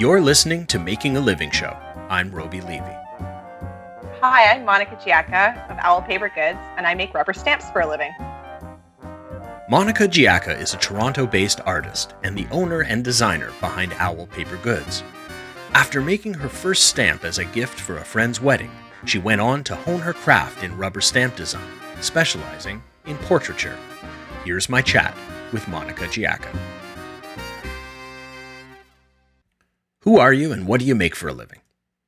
You're listening to Making a Living Show. I'm Roby Levy. Hi, I'm Monica Giacca of Owl Paper Goods, and I make rubber stamps for a living. Monica Giacca is a Toronto based artist and the owner and designer behind Owl Paper Goods. After making her first stamp as a gift for a friend's wedding, she went on to hone her craft in rubber stamp design, specializing in portraiture. Here's my chat with Monica Giacca. Who are you and what do you make for a living?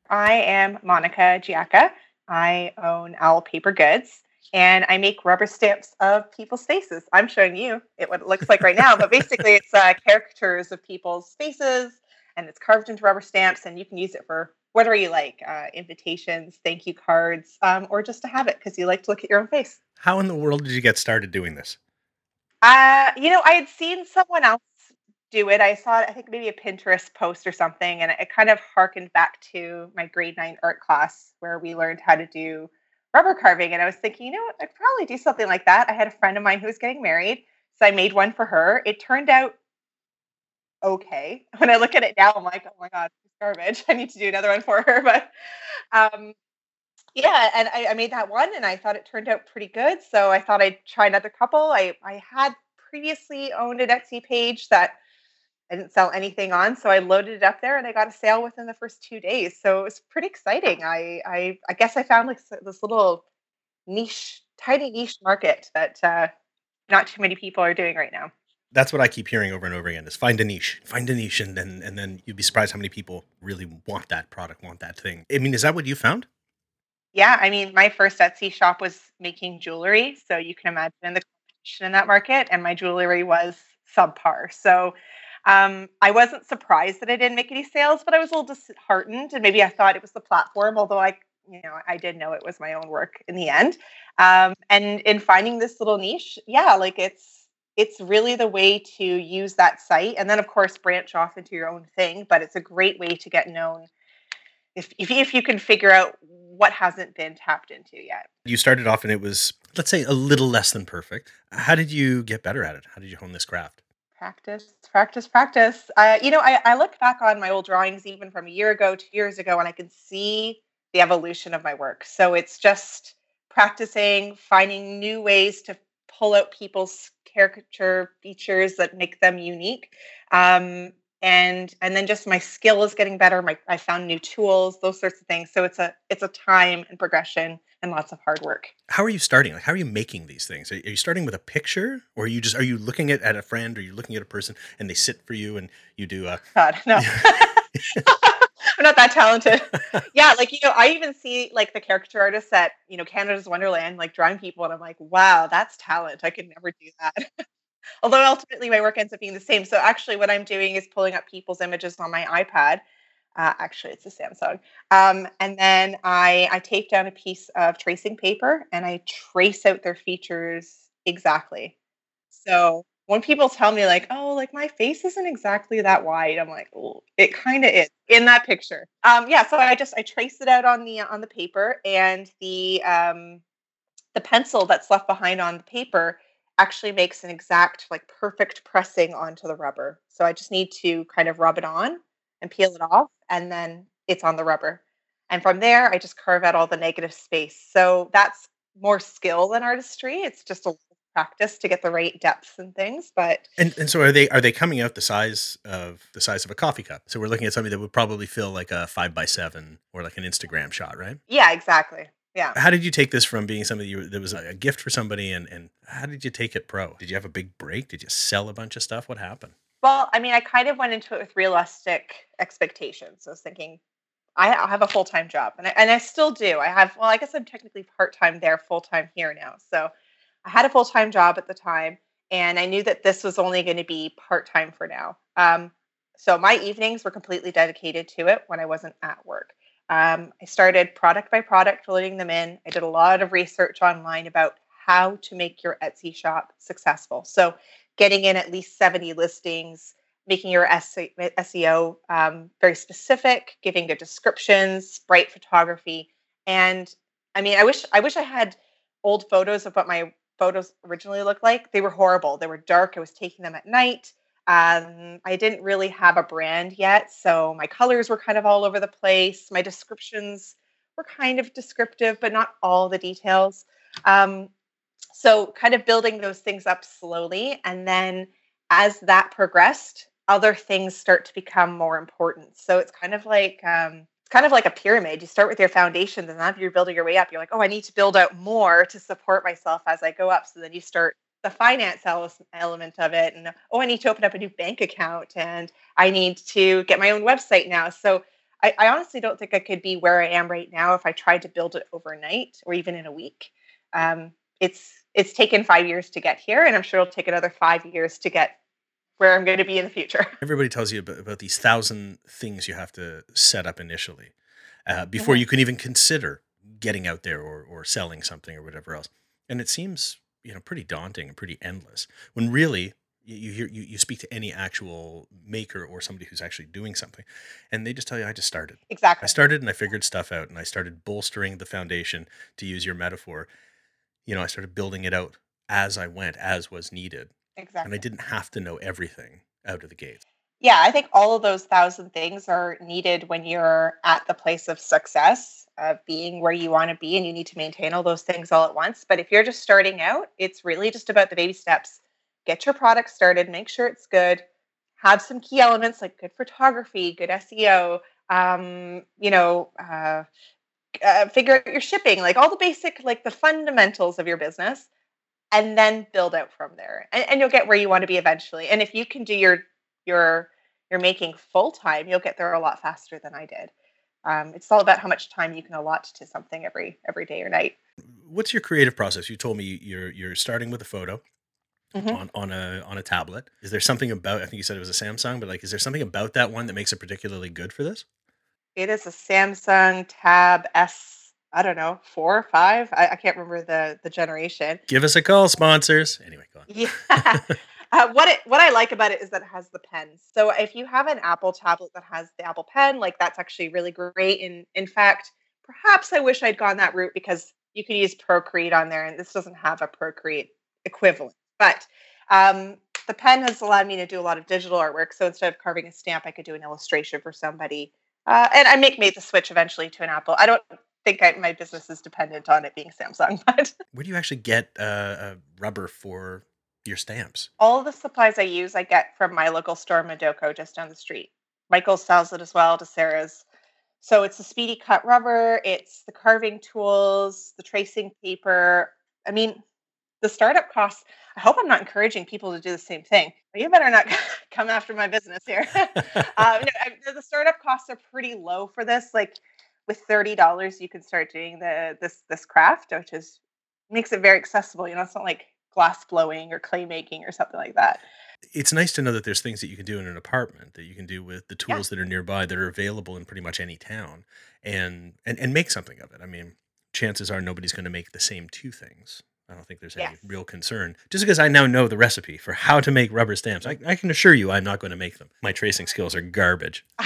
I am Monica Giacca. I own Owl Paper Goods and I make rubber stamps of people's faces. I'm showing you it what it looks like right now, but basically it's uh, caricatures of people's faces and it's carved into rubber stamps and you can use it for whatever you like uh, invitations, thank you cards, um, or just to have it because you like to look at your own face. How in the world did you get started doing this? Uh, you know, I had seen someone else do it. I saw, I think maybe a Pinterest post or something, and it kind of harkened back to my grade nine art class where we learned how to do rubber carving. And I was thinking, you know what, I'd probably do something like that. I had a friend of mine who was getting married, so I made one for her. It turned out okay. When I look at it now, I'm like, oh my god, it's garbage. I need to do another one for her. But um, yeah, and I, I made that one, and I thought it turned out pretty good. So I thought I'd try another couple. I I had previously owned an Etsy page that I didn't sell anything on, so I loaded it up there, and I got a sale within the first two days. So it was pretty exciting. I I, I guess I found like this little niche, tiny niche market that uh, not too many people are doing right now that's what I keep hearing over and over again is find a niche, find a niche, and then and then you'd be surprised how many people really want that product, want that thing. I mean, is that what you found? Yeah, I mean, my first Etsy shop was making jewelry, so you can imagine the competition in that market, and my jewelry was subpar. So um, I wasn't surprised that I didn't make any sales, but I was a little disheartened, and maybe I thought it was the platform, although I you know i did know it was my own work in the end. Um, and in finding this little niche yeah like it's it's really the way to use that site and then of course branch off into your own thing but it's a great way to get known if, if, if you can figure out what hasn't been tapped into yet. You started off and it was let's say a little less than perfect. How did you get better at it? How did you hone this craft practice practice practice uh, you know I, I look back on my old drawings even from a year ago two years ago and i can see the evolution of my work so it's just practicing finding new ways to pull out people's caricature features that make them unique. Um, and and then just my skill is getting better. My I found new tools, those sorts of things. So it's a it's a time and progression and lots of hard work. How are you starting? Like how are you making these things? Are you starting with a picture, or are you just are you looking at, at a friend, or you looking at a person, and they sit for you, and you do a God no. I'm not that talented. yeah, like you know, I even see like the caricature artists at you know Canada's Wonderland, like drawing people, and I'm like, wow, that's talent. I could never do that. Although ultimately my work ends up being the same. So actually, what I'm doing is pulling up people's images on my iPad. Uh, actually, it's a Samsung. Um, and then I I tape down a piece of tracing paper and I trace out their features exactly. So when people tell me like, "Oh, like my face isn't exactly that wide," I'm like, "Oh, it kind of is in that picture." Um, yeah, so I just I trace it out on the on the paper, and the um, the pencil that's left behind on the paper actually makes an exact like perfect pressing onto the rubber. So I just need to kind of rub it on and peel it off, and then it's on the rubber. And from there, I just carve out all the negative space. So that's more skill than artistry. It's just a practice to get the right depths and things but and, and so are they are they coming out the size of the size of a coffee cup so we're looking at something that would probably fill like a five by seven or like an instagram shot right yeah exactly yeah how did you take this from being something you, that was a gift for somebody and and how did you take it pro did you have a big break did you sell a bunch of stuff what happened well i mean i kind of went into it with realistic expectations i was thinking I have a full time job, and I, and I still do. I have well, I guess I'm technically part time there, full time here now. So I had a full time job at the time, and I knew that this was only going to be part time for now. Um, so my evenings were completely dedicated to it when I wasn't at work. Um, I started product by product loading them in. I did a lot of research online about how to make your Etsy shop successful. So, getting in at least 70 listings, making your SEO um, very specific, giving good descriptions, bright photography, and I mean, I wish I wish I had old photos of what my photos originally looked like. They were horrible. They were dark. I was taking them at night. Um, I didn't really have a brand yet, so my colors were kind of all over the place. My descriptions were kind of descriptive, but not all the details. Um, so, kind of building those things up slowly. And then as that progressed, other things start to become more important. So, it's kind of like, um, kind of like a pyramid. You start with your foundations, and then you're building your way up, you're like, oh, I need to build out more to support myself as I go up. So then you start the finance element of it, and oh, I need to open up a new bank account, and I need to get my own website now. So I, I honestly don't think I could be where I am right now if I tried to build it overnight or even in a week. Um, it's it's taken five years to get here, and I'm sure it'll take another five years to get where I'm going to be in the future. Everybody tells you about, about these thousand things you have to set up initially uh, before mm-hmm. you can even consider getting out there or, or selling something or whatever else. And it seems you know pretty daunting and pretty endless when really you hear you, you speak to any actual maker or somebody who's actually doing something and they just tell you i just started exactly i started and i figured stuff out and i started bolstering the foundation to use your metaphor you know i started building it out as i went as was needed Exactly. And I didn't have to know everything out of the gate. Yeah, I think all of those thousand things are needed when you're at the place of success, of being where you want to be, and you need to maintain all those things all at once. But if you're just starting out, it's really just about the baby steps. Get your product started, make sure it's good, have some key elements like good photography, good SEO, um, you know, uh, uh, figure out your shipping, like all the basic, like the fundamentals of your business and then build out from there and, and you'll get where you want to be eventually and if you can do your your your making full time you'll get there a lot faster than i did um, it's all about how much time you can allot to something every every day or night what's your creative process you told me you're you're starting with a photo mm-hmm. on, on a on a tablet is there something about i think you said it was a samsung but like is there something about that one that makes it particularly good for this it is a samsung tab s I don't know, four or five. I, I, can't remember the the generation. Give us a call, sponsors. Anyway, go on. Yeah. uh, what it what I like about it is that it has the pen. So if you have an Apple tablet that has the Apple Pen, like that's actually really great. And in fact, perhaps I wish I'd gone that route because you can use Procreate on there, and this doesn't have a Procreate equivalent. But um, the pen has allowed me to do a lot of digital artwork. So instead of carving a stamp, I could do an illustration for somebody. Uh, and I make made the switch eventually to an Apple. I don't think I, my business is dependent on it being Samsung. But where do you actually get uh, rubber for your stamps? All the supplies I use, I get from my local store, Midoco, just down the street. Michael sells it as well DeSerres. So it's the speedy cut rubber, it's the carving tools, the tracing paper. I mean, the startup costs. I hope I'm not encouraging people to do the same thing. You better not come after my business here. uh, no, the startup costs are pretty low for this. Like with thirty dollars, you can start doing the this this craft, which is makes it very accessible. You know, it's not like glass blowing or clay making or something like that. It's nice to know that there's things that you can do in an apartment that you can do with the tools yeah. that are nearby that are available in pretty much any town and and, and make something of it. I mean, chances are nobody's going to make the same two things. I don't think there's any yes. real concern. Just because I now know the recipe for how to make rubber stamps, I, I can assure you I'm not going to make them. My tracing skills are garbage.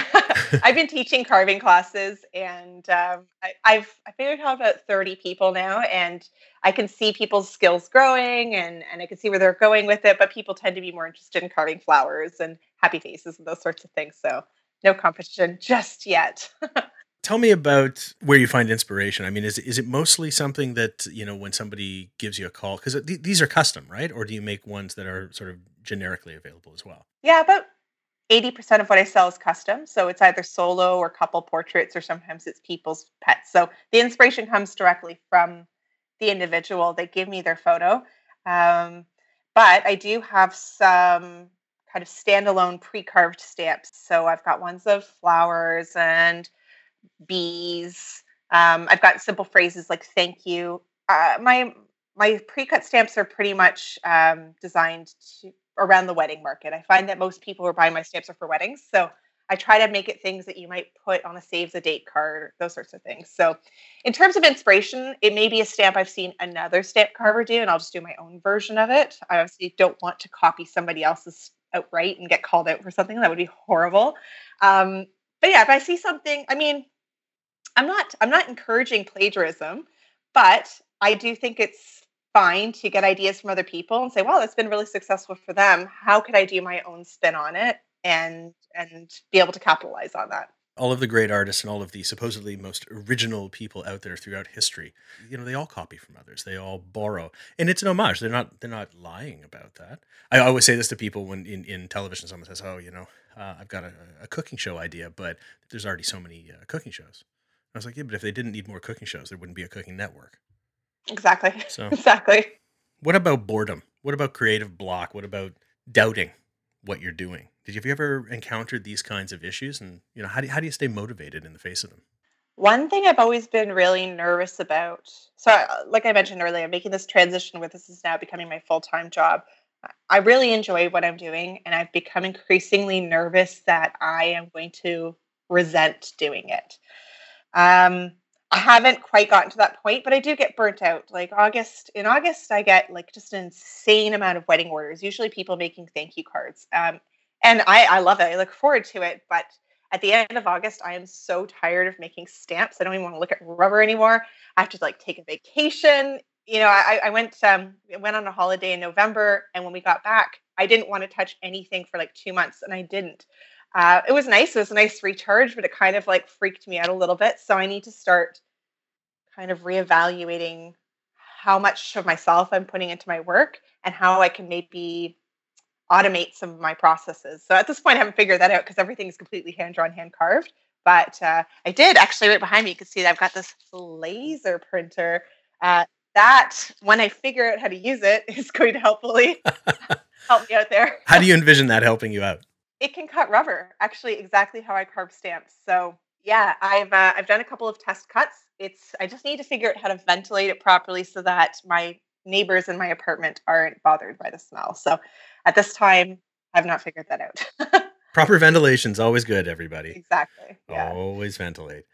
I've been teaching carving classes, and um, I, have I figured out about 30 people now, and I can see people's skills growing, and and I can see where they're going with it. But people tend to be more interested in carving flowers and happy faces and those sorts of things. So no competition just yet. tell me about where you find inspiration. I mean, is is it mostly something that you know when somebody gives you a call because th- these are custom, right? Or do you make ones that are sort of generically available as well? Yeah, about eighty percent of what I sell is custom. So it's either solo or couple portraits, or sometimes it's people's pets. So the inspiration comes directly from the individual. They give me their photo, um, but I do have some kind of standalone pre-carved stamps. So I've got ones of flowers and bees. Um, I've got simple phrases like "thank you." Uh, my my pre-cut stamps are pretty much um, designed to around the wedding market. I find that most people who are buying my stamps are for weddings, so I try to make it things that you might put on a save the date card, those sorts of things. So, in terms of inspiration, it may be a stamp I've seen another stamp carver do, and I'll just do my own version of it. I obviously don't want to copy somebody else's outright and get called out for something that would be horrible. Um, but yeah, if I see something, I mean, I'm not I'm not encouraging plagiarism, but I do think it's fine to get ideas from other people and say, "Wow, that's been really successful for them. How could I do my own spin on it and and be able to capitalize on that?" all of the great artists and all of the supposedly most original people out there throughout history you know they all copy from others. They all borrow. And it's an homage. They're not they're not lying about that. I always say this to people when in, in television someone says oh you know uh, i've got a, a, cooking show idea but there's already so many uh, cooking shows i was like yeah but if they didn't need more cooking shows there wouldn't be a cooking network exactly so exactly what about boredom what about creative block what about doubting what you're doing did you, have you ever encountered these kinds of issues? And you know, how do you, how do you stay motivated in the face of them? One thing I've always been really nervous about. So, uh, like I mentioned earlier, I'm making this transition where this is now becoming my full time job. I really enjoy what I'm doing, and I've become increasingly nervous that I am going to resent doing it. Um, I haven't quite gotten to that point, but I do get burnt out. Like August, in August, I get like just an insane amount of wedding orders. Usually, people making thank you cards. Um, and I, I love it. I look forward to it. But at the end of August, I am so tired of making stamps. I don't even want to look at rubber anymore. I have to like take a vacation. You know, I, I went um, went on a holiday in November, and when we got back, I didn't want to touch anything for like two months, and I didn't. Uh, it was nice. It was a nice recharge, but it kind of like freaked me out a little bit. So I need to start kind of reevaluating how much of myself I'm putting into my work and how I can maybe automate some of my processes. So at this point, I haven't figured that out because everything is completely hand drawn, hand carved. But uh, I did actually right behind me. You can see that I've got this laser printer. Uh, that when I figure out how to use it is going to hopefully help me out there. how do you envision that helping you out? It can cut rubber, actually, exactly how I carve stamps. So yeah, I've uh, I've done a couple of test cuts. It's I just need to figure out how to ventilate it properly so that my neighbors in my apartment aren't bothered by the smell. So at this time, I've not figured that out. Proper ventilation is always good, everybody. Exactly. Yeah. Always ventilate.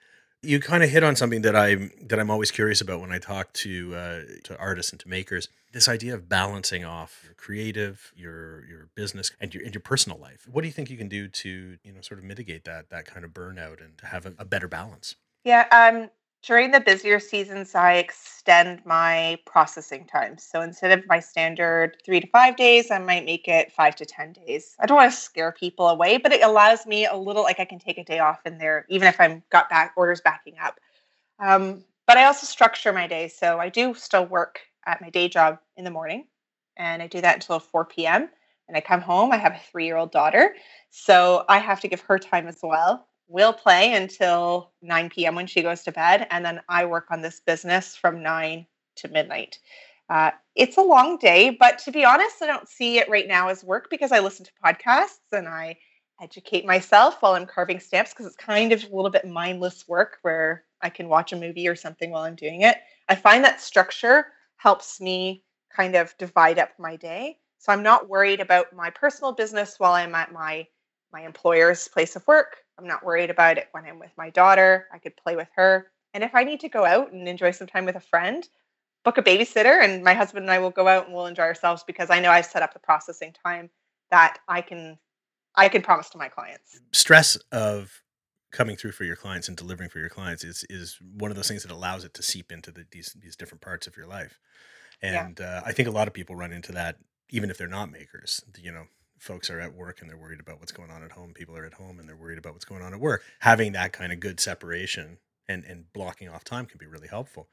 You kind of hit on something that I'm that I'm always curious about when I talk to uh, to artists and to makers. This idea of balancing off your creative, your your business, and your and your personal life. What do you think you can do to you know sort of mitigate that that kind of burnout and to have a, a better balance? Yeah, um, during the busier seasons, I extend my processing time. So instead of my standard three to five days, I might make it five to 10 days. I don't want to scare people away, but it allows me a little, like I can take a day off in there, even if I'm got back orders backing up. Um, but I also structure my day. So I do still work at my day job in the morning, and I do that until 4 p.m. And I come home, I have a three year old daughter. So I have to give her time as well we'll play until 9 p.m. when she goes to bed, and then I work on this business from 9 to midnight. Uh, it's a long day, but to be honest, I don't see it right now as work because I listen to podcasts and I educate myself while I'm carving stamps because it's kind of a little bit mindless work where I can watch a movie or something while I'm doing it. I find that structure helps me kind of divide up my day. So I'm not worried about my personal business while I'm at my my employer's place of work. I'm not worried about it when I'm with my daughter. I could play with her. And if I need to go out and enjoy some time with a friend, book a babysitter and my husband and I will go out and we'll enjoy ourselves because I know I've set up the processing time that I can I can promise to my clients. Stress of coming through for your clients and delivering for your clients is is one of those things that allows it to seep into the, these these different parts of your life. And yeah. uh, I think a lot of people run into that even if they're not makers. You know, folks are at work and they're worried about what's going on at home. People are at home and they're worried about what's going on at work. Having that kind of good separation and and blocking off time can be really helpful.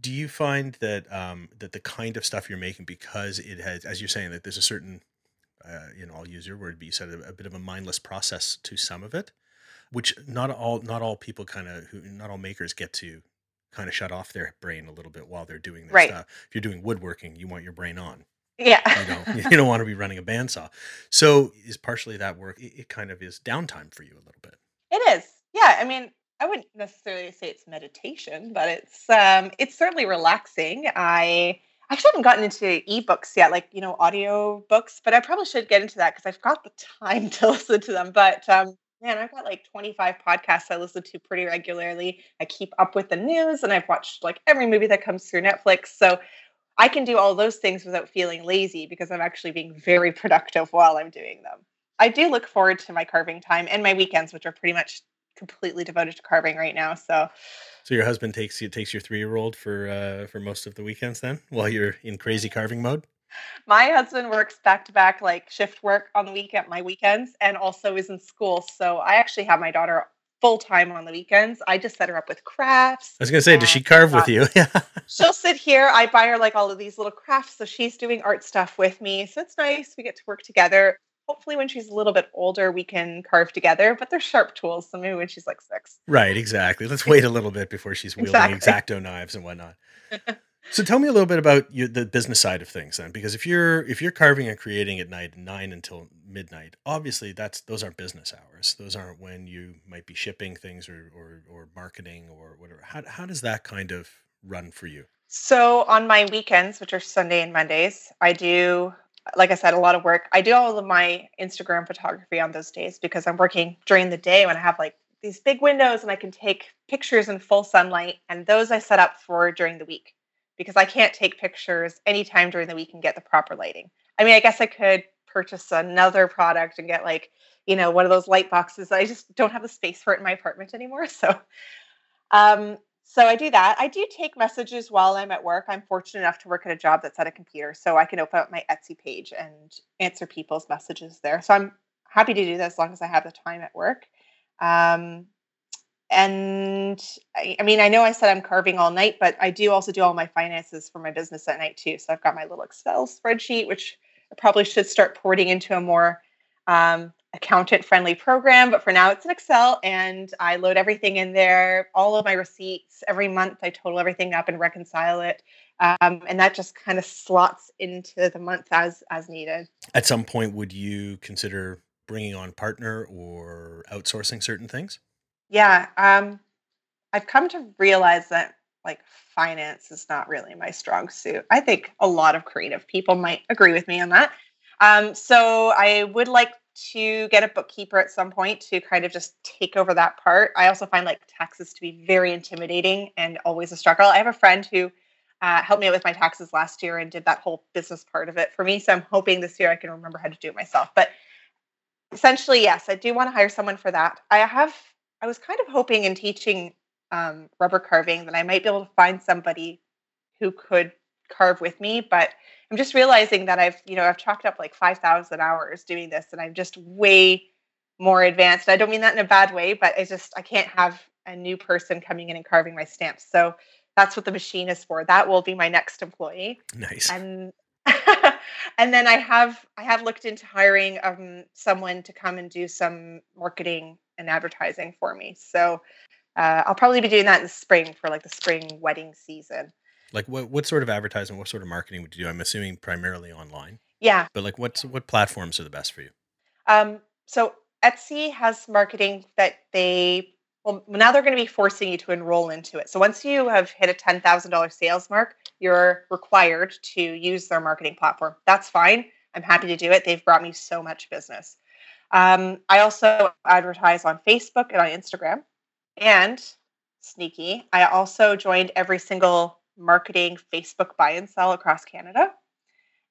Do you find that um, that the kind of stuff you're making because it has, as you're saying, that there's a certain, uh, you know, I'll use your word, but you said a, a bit of a mindless process to some of it, which not all not all people kind of who not all makers get to kind of shut off their brain a little bit while they're doing their right. stuff. If you're doing woodworking, you want your brain on. Yeah. you know, you don't want to be running a bandsaw. So is partially that work. It, it kind of is downtime for you a little bit. It is. Yeah. I mean, I wouldn't necessarily say it's meditation, but it's um it's certainly relaxing. I actually haven't gotten into ebooks yet, like you know, audio books, but I probably should get into that because I've got the time to listen to them. But um man, I've got like 25 podcasts I listen to pretty regularly. I keep up with the news and I've watched like every movie that comes through Netflix. So I can do all those things without feeling lazy because I'm actually being very productive while I'm doing them. I do look forward to my carving time and my weekends, which are pretty much completely devoted to carving right now. So So your husband takes you takes your three year old for uh, for most of the weekends then, while you're in crazy carving mode. my husband works back to back like shift work on the weekend, my weekends, and also is in school. So I actually have my daughter full time on the weekends. I just set her up with crafts. I was gonna say, does she carve with you? Yeah. she'll sit here. I buy her like all of these little crafts. So she's doing art stuff with me. So it's nice. We get to work together. Hopefully, when she's a little bit older, we can carve together, but they're sharp tools. So maybe when she's like six. Right, exactly. Let's wait a little bit before she's wielding Exactly. X-Acto knives and whatnot. So tell me a little bit about your, the business side of things then, because if you're if you're carving and creating at night nine until midnight, obviously that's those aren't business hours. Those aren't when you might be shipping things or or, or marketing or whatever. How how does that kind of run for you? So on my weekends, which are Sunday and Mondays, I do, like I said, a lot of work. I do all of my Instagram photography on those days because I'm working during the day when I have like these big windows and I can take pictures in full sunlight. And those I set up for during the week because I can't take pictures anytime during the week and get the proper lighting. I mean, I guess I could purchase another product and get like, you know, one of those light boxes. I just don't have the space for it in my apartment anymore. So um, so I do that. I do take messages while I'm at work. I'm fortunate enough to work at a job that's at a computer, so I can open up my Etsy page and answer people's messages there. So I'm happy to do that as long as I have the time at work. Um, and I, I mean, I know I said I'm carving all night, but I do also do all my finances for my business at night too. So I've got my little Excel spreadsheet, which I probably should start porting into a more um, accountant friendly program. But for now, it's an Excel and I load everything in there, all of my receipts every month. I total everything up and reconcile it. Um, and that just kind of slots into the month as as needed. At some point, would you consider bringing on partner or outsourcing certain things? Yeah, um, I've come to realize that like finance is not really my strong suit. I think a lot of creative people might agree with me on that. Um, so I would like to get a bookkeeper at some point to kind of just take over that part. I also find like taxes to be very intimidating and always a struggle. I have a friend who uh, helped me out with my taxes last year and did that whole business part of it for me. So I'm hoping this year I can remember how to do it myself. But essentially, yes, I do want to hire someone for that. I have, I was kind of hoping in teaching um, rubber carving that I might be able to find somebody who could carve with me, but I'm just realizing that I've, you know, I've chalked up like 5,000 hours doing this and I'm just way more advanced. I don't mean that in a bad way, but I just, I can't have a new person coming in and carving my stamps. So that's what the machine is for. That will be my next employee Nice. and and then I have I have looked into hiring um someone to come and do some marketing and advertising for me. So uh, I'll probably be doing that in the spring for like the spring wedding season. Like what what sort of advertising, what sort of marketing would you do? I'm assuming primarily online, Yeah. but like what's what platforms are the best for you? Um, so Etsy has marketing that they well now they're going to be forcing you to enroll into it. So once you have hit a ten thousand dollar sales mark, you're required to use their marketing platform. That's fine. I'm happy to do it. They've brought me so much business. Um, I also advertise on Facebook and on Instagram. And sneaky, I also joined every single marketing Facebook buy and sell across Canada.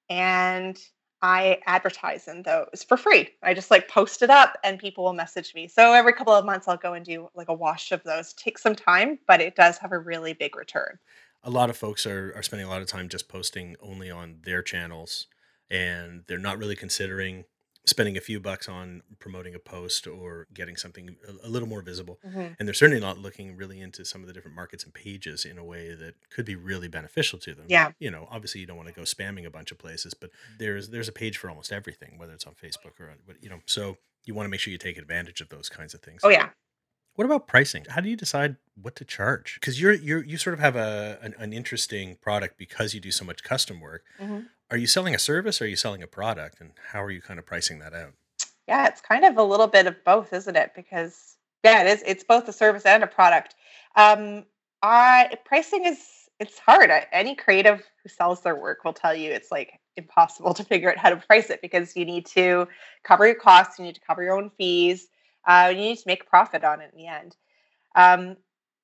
And I advertise in those for free. I just like post it up and people will message me. So every couple of months I'll go and do like a wash of those. Takes some time, but it does have a really big return. A lot of folks are are spending a lot of time just posting only on their channels, and they're not really considering spending a few bucks on promoting a post or getting something a, a little more visible. Mhm. And they're certainly not looking really into some of the different markets and pages in a way that could be really beneficial to them. Yeah. You know, obviously you don't want to go spamming a bunch of places, but there's there's a page for almost everything, whether it's on Facebook or on, you know, so you want to make sure you take advantage of those kinds of things. Oh yeah. What about pricing? How do you decide what to charge? Because you're you're you sort of have a an, an interesting product because you do so much custom work. Mhm. Are you selling a service or are you selling a product, and how are you kind of pricing that out? Yeah, it's kind of a little bit of both, isn't it? Because yeah, it is. It's both a service and a product. Um, I pricing is it's hard. Any creative who sells their work will tell you it's like impossible to figure out how to price it because you need to cover your costs, you need to cover your own fees, uh, you need to make a profit on it in the end. Um,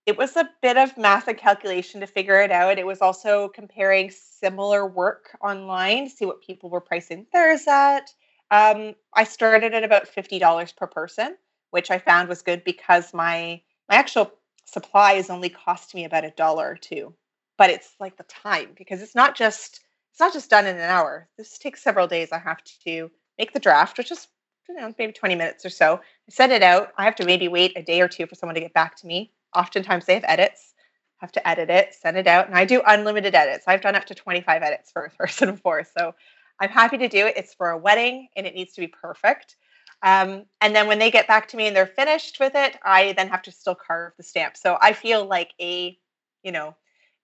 it was a bit of math and calculation to figure it out. It was also comparing similar work online to see what people were pricing theirs at. Um, I started at about fifty dollars per person, which I found was good because my my actual supplies only cost me about a dollar or two. But it's like the time because it's not just it's not just done in an hour. This takes several days. I have to make the draft, which is you know, maybe 20 minutes or so. I send it out. I have to maybe wait a day or two for someone to get back to me. Oftentimes they have edits. Have to edit it, send it out, and I do unlimited edits. I've done up to 25 edits for a person before, so I'm happy to do it. It's for a wedding, and it needs to be perfect. Um, and then when they get back to me and they're finished with it, I then have to still carve the stamp. So I feel like a, you know,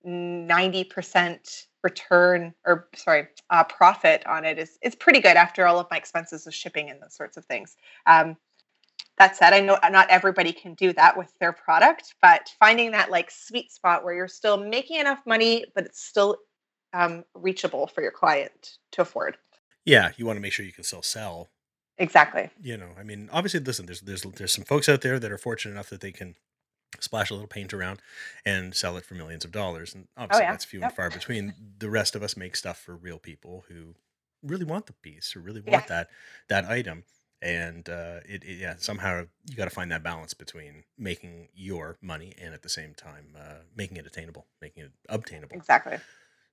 90% return or sorry, uh, profit on it is, is pretty good after all of my expenses of shipping and those sorts of things. Um, that said, I know not everybody can do that with their product, but finding that like sweet spot where you're still making enough money, but it's still um, reachable for your client to afford. Yeah, you want to make sure you can still sell. Exactly. You know, I mean, obviously, listen, there's there's there's some folks out there that are fortunate enough that they can splash a little paint around and sell it for millions of dollars, and Oh obviously yeah. that's few and far between. The rest of us make stuff for real people who really want the piece or really Yeah. want that that item, and uh, it, it yeah somehow you got to find that balance between making your money and at the same time uh, making it attainable, making it obtainable. Exactly.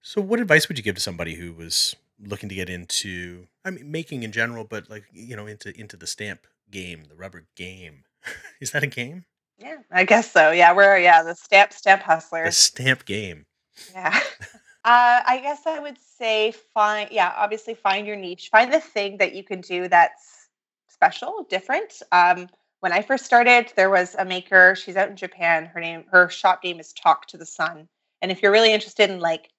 So, what advice would you give to somebody who was looking to get into, I mean, making in general, but like you know, into into the stamp game, the rubber game? Is that a game? Yeah, I guess so. Yeah, we're yeah the stamp stamp hustler The stamp game. Yeah. Uh, I guess I would say find yeah, obviously find your niche. Find the thing that you can do that's special, different. Um, when I first started, there was a maker. She's out in Japan. Her name, her shop name is Talk to the Sun. And if you're really interested in like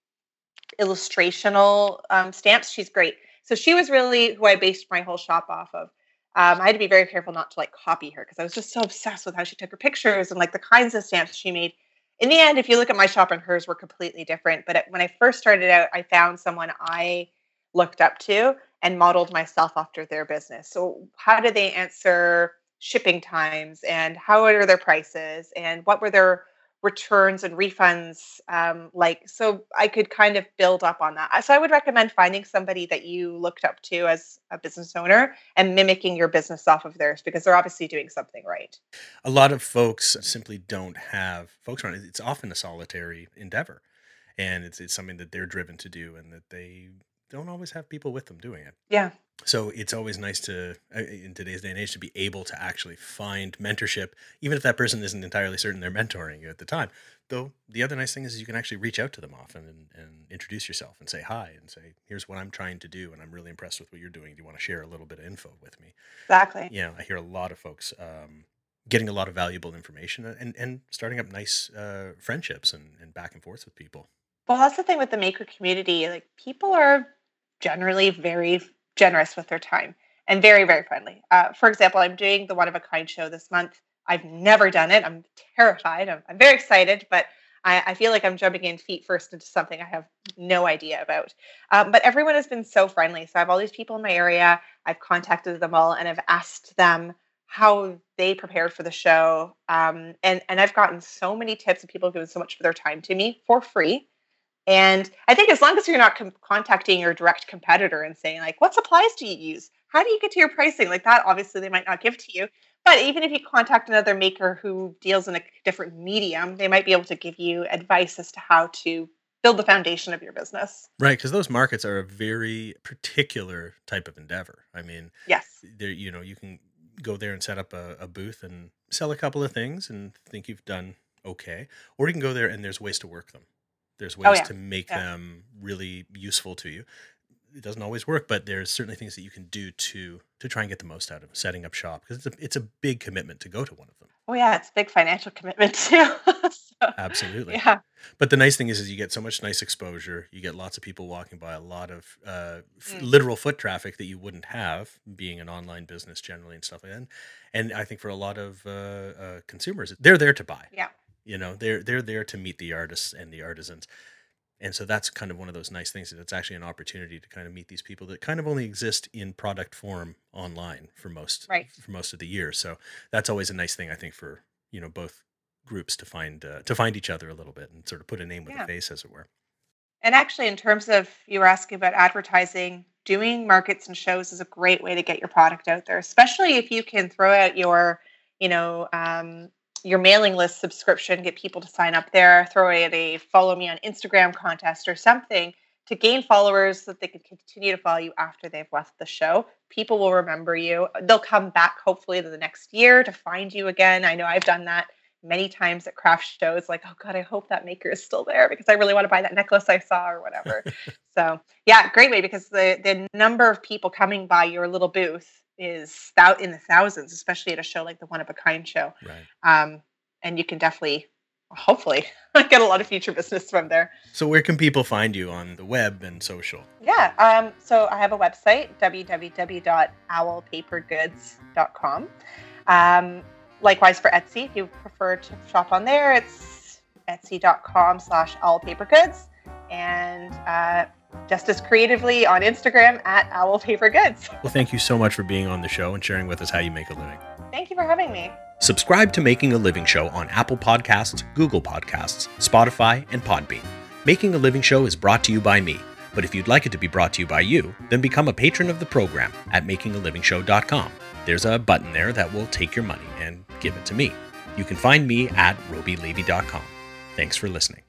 illustrational um, stamps, she's great. So she was really who I based my whole shop off of. Um, I had to be very careful not to like copy her because I was just so obsessed with how she took her pictures and like the kinds of stamps she made in the end, if you look at my shop and hers were completely different. But when I first started out, I found someone I looked up to and modeled myself after their business. So, how did they answer shipping times and how are their prices and what were their returns and refunds um, like? So, I could kind of build up on that. So, I would recommend finding somebody that you looked up to as a business owner and mimicking your business off of theirs because they're obviously doing something right. A lot of folks simply don't have folks around. It's often a solitary endeavor, and it's it's something that they're driven to do, and that they don't always have people with them doing it. Yeah. So it's always nice to, uh, in today's day and age, to be able to actually find mentorship, even if that person isn't entirely certain they're mentoring you at the time. Though the other nice thing is you can actually reach out to them often and, and introduce yourself and say hi and say, "Here's what I'm trying to do, and I'm really impressed with what you're doing. Do you want to share a little bit of info with me?" Exactly. Yeah, I hear a lot of folks um, getting a lot of valuable information and and starting up nice uh, friendships and, and back and forth with people. Well, that's the thing with the maker community. Like people are generally very generous with their time and very, very friendly. Uh, for example, I'm doing the one of a kind show this month. I've never done it. I'm terrified. I'm, I'm very excited, but I, I feel like I'm jumping in feet first into something I have no idea about. Um, but everyone has been so friendly. So I have all these people in my area. I've contacted them all and I've asked them how they prepared for the show. Um, and and I've gotten so many tips and people have given so much of their time to me for free. And I think as long as you're not com- contacting your direct competitor and saying like, what supplies do you use? How do you get to your pricing? Like that, obviously they might not give to you. But even if you contact another maker who deals in a different medium, they might be able to give you advice as to how to build the foundation of your business. Right, because those markets are a very particular type of endeavor. I mean, Yes. there you know you can go there and set up a, a booth and sell a couple of things and think you've done okay, or you can go there and there's ways to work them. There's Oh ways yeah. to make Yeah. them really useful to you. It doesn't always work, but there's certainly things that you can do to to try and get the most out of setting up shop because it's a it's a big commitment to go to one of them. Oh yeah, it's a big financial commitment too. so, Absolutely. yeah. But the nice thing is, is you get so much nice exposure. You get lots of people walking by, a lot of uh, Mm. literal foot traffic that you wouldn't have being an online business generally and stuff like that. And, and I think for a lot of uh, uh, consumers, they're there to buy. Yeah. You know, they're they're there to meet the artists and the artisans. And so that's kind of one of those nice things that it's actually an opportunity to kind of meet these people that kind of only exist in product form online for most Right. for most of the year. So that's always a nice thing I think for you know both groups to find uh, to find each other a little bit and sort of put a name with Yeah. a face, as it were. And actually, in terms of you were asking about advertising, doing markets and shows is a great way to get your product out there, especially if you can throw out your you know, um, your mailing list subscription, get people to sign up there, throw in a follow me on Instagram contest or something to gain followers so that they can continue to follow you after they've left the show. People will remember you. They'll come back hopefully the next year to find you again. I know I've done that many times at craft shows like oh god i hope that maker is still there because i really want to buy that necklace i saw or whatever so yeah great way because the the number of people coming by your little booth is thou- in the thousands especially at a show like the one of a kind show Right. um, and you can definitely hopefully get a lot of future business from there So where can people find you on the web and social? yeah um, so i have a website www.owlpapergoods.com um, likewise for etsy if you prefer to shop on there it's etsy.com slash owlpapergoods and uh, just as creatively on instagram at Owl Paper Goods. Well, thank you so much for being on the show and sharing with us how you make a living. thank you for having me Subscribe to Making a Living Show on Apple Podcasts, Google Podcasts, Spotify, and Podbean. Making a Living Show is brought to you by me, but if you'd like it to be brought to you by you, then become a patron of the program at makingalivingshow.com. There's a button there that will take your money and give it to me. You can find me at robylevy.com. Thanks for listening.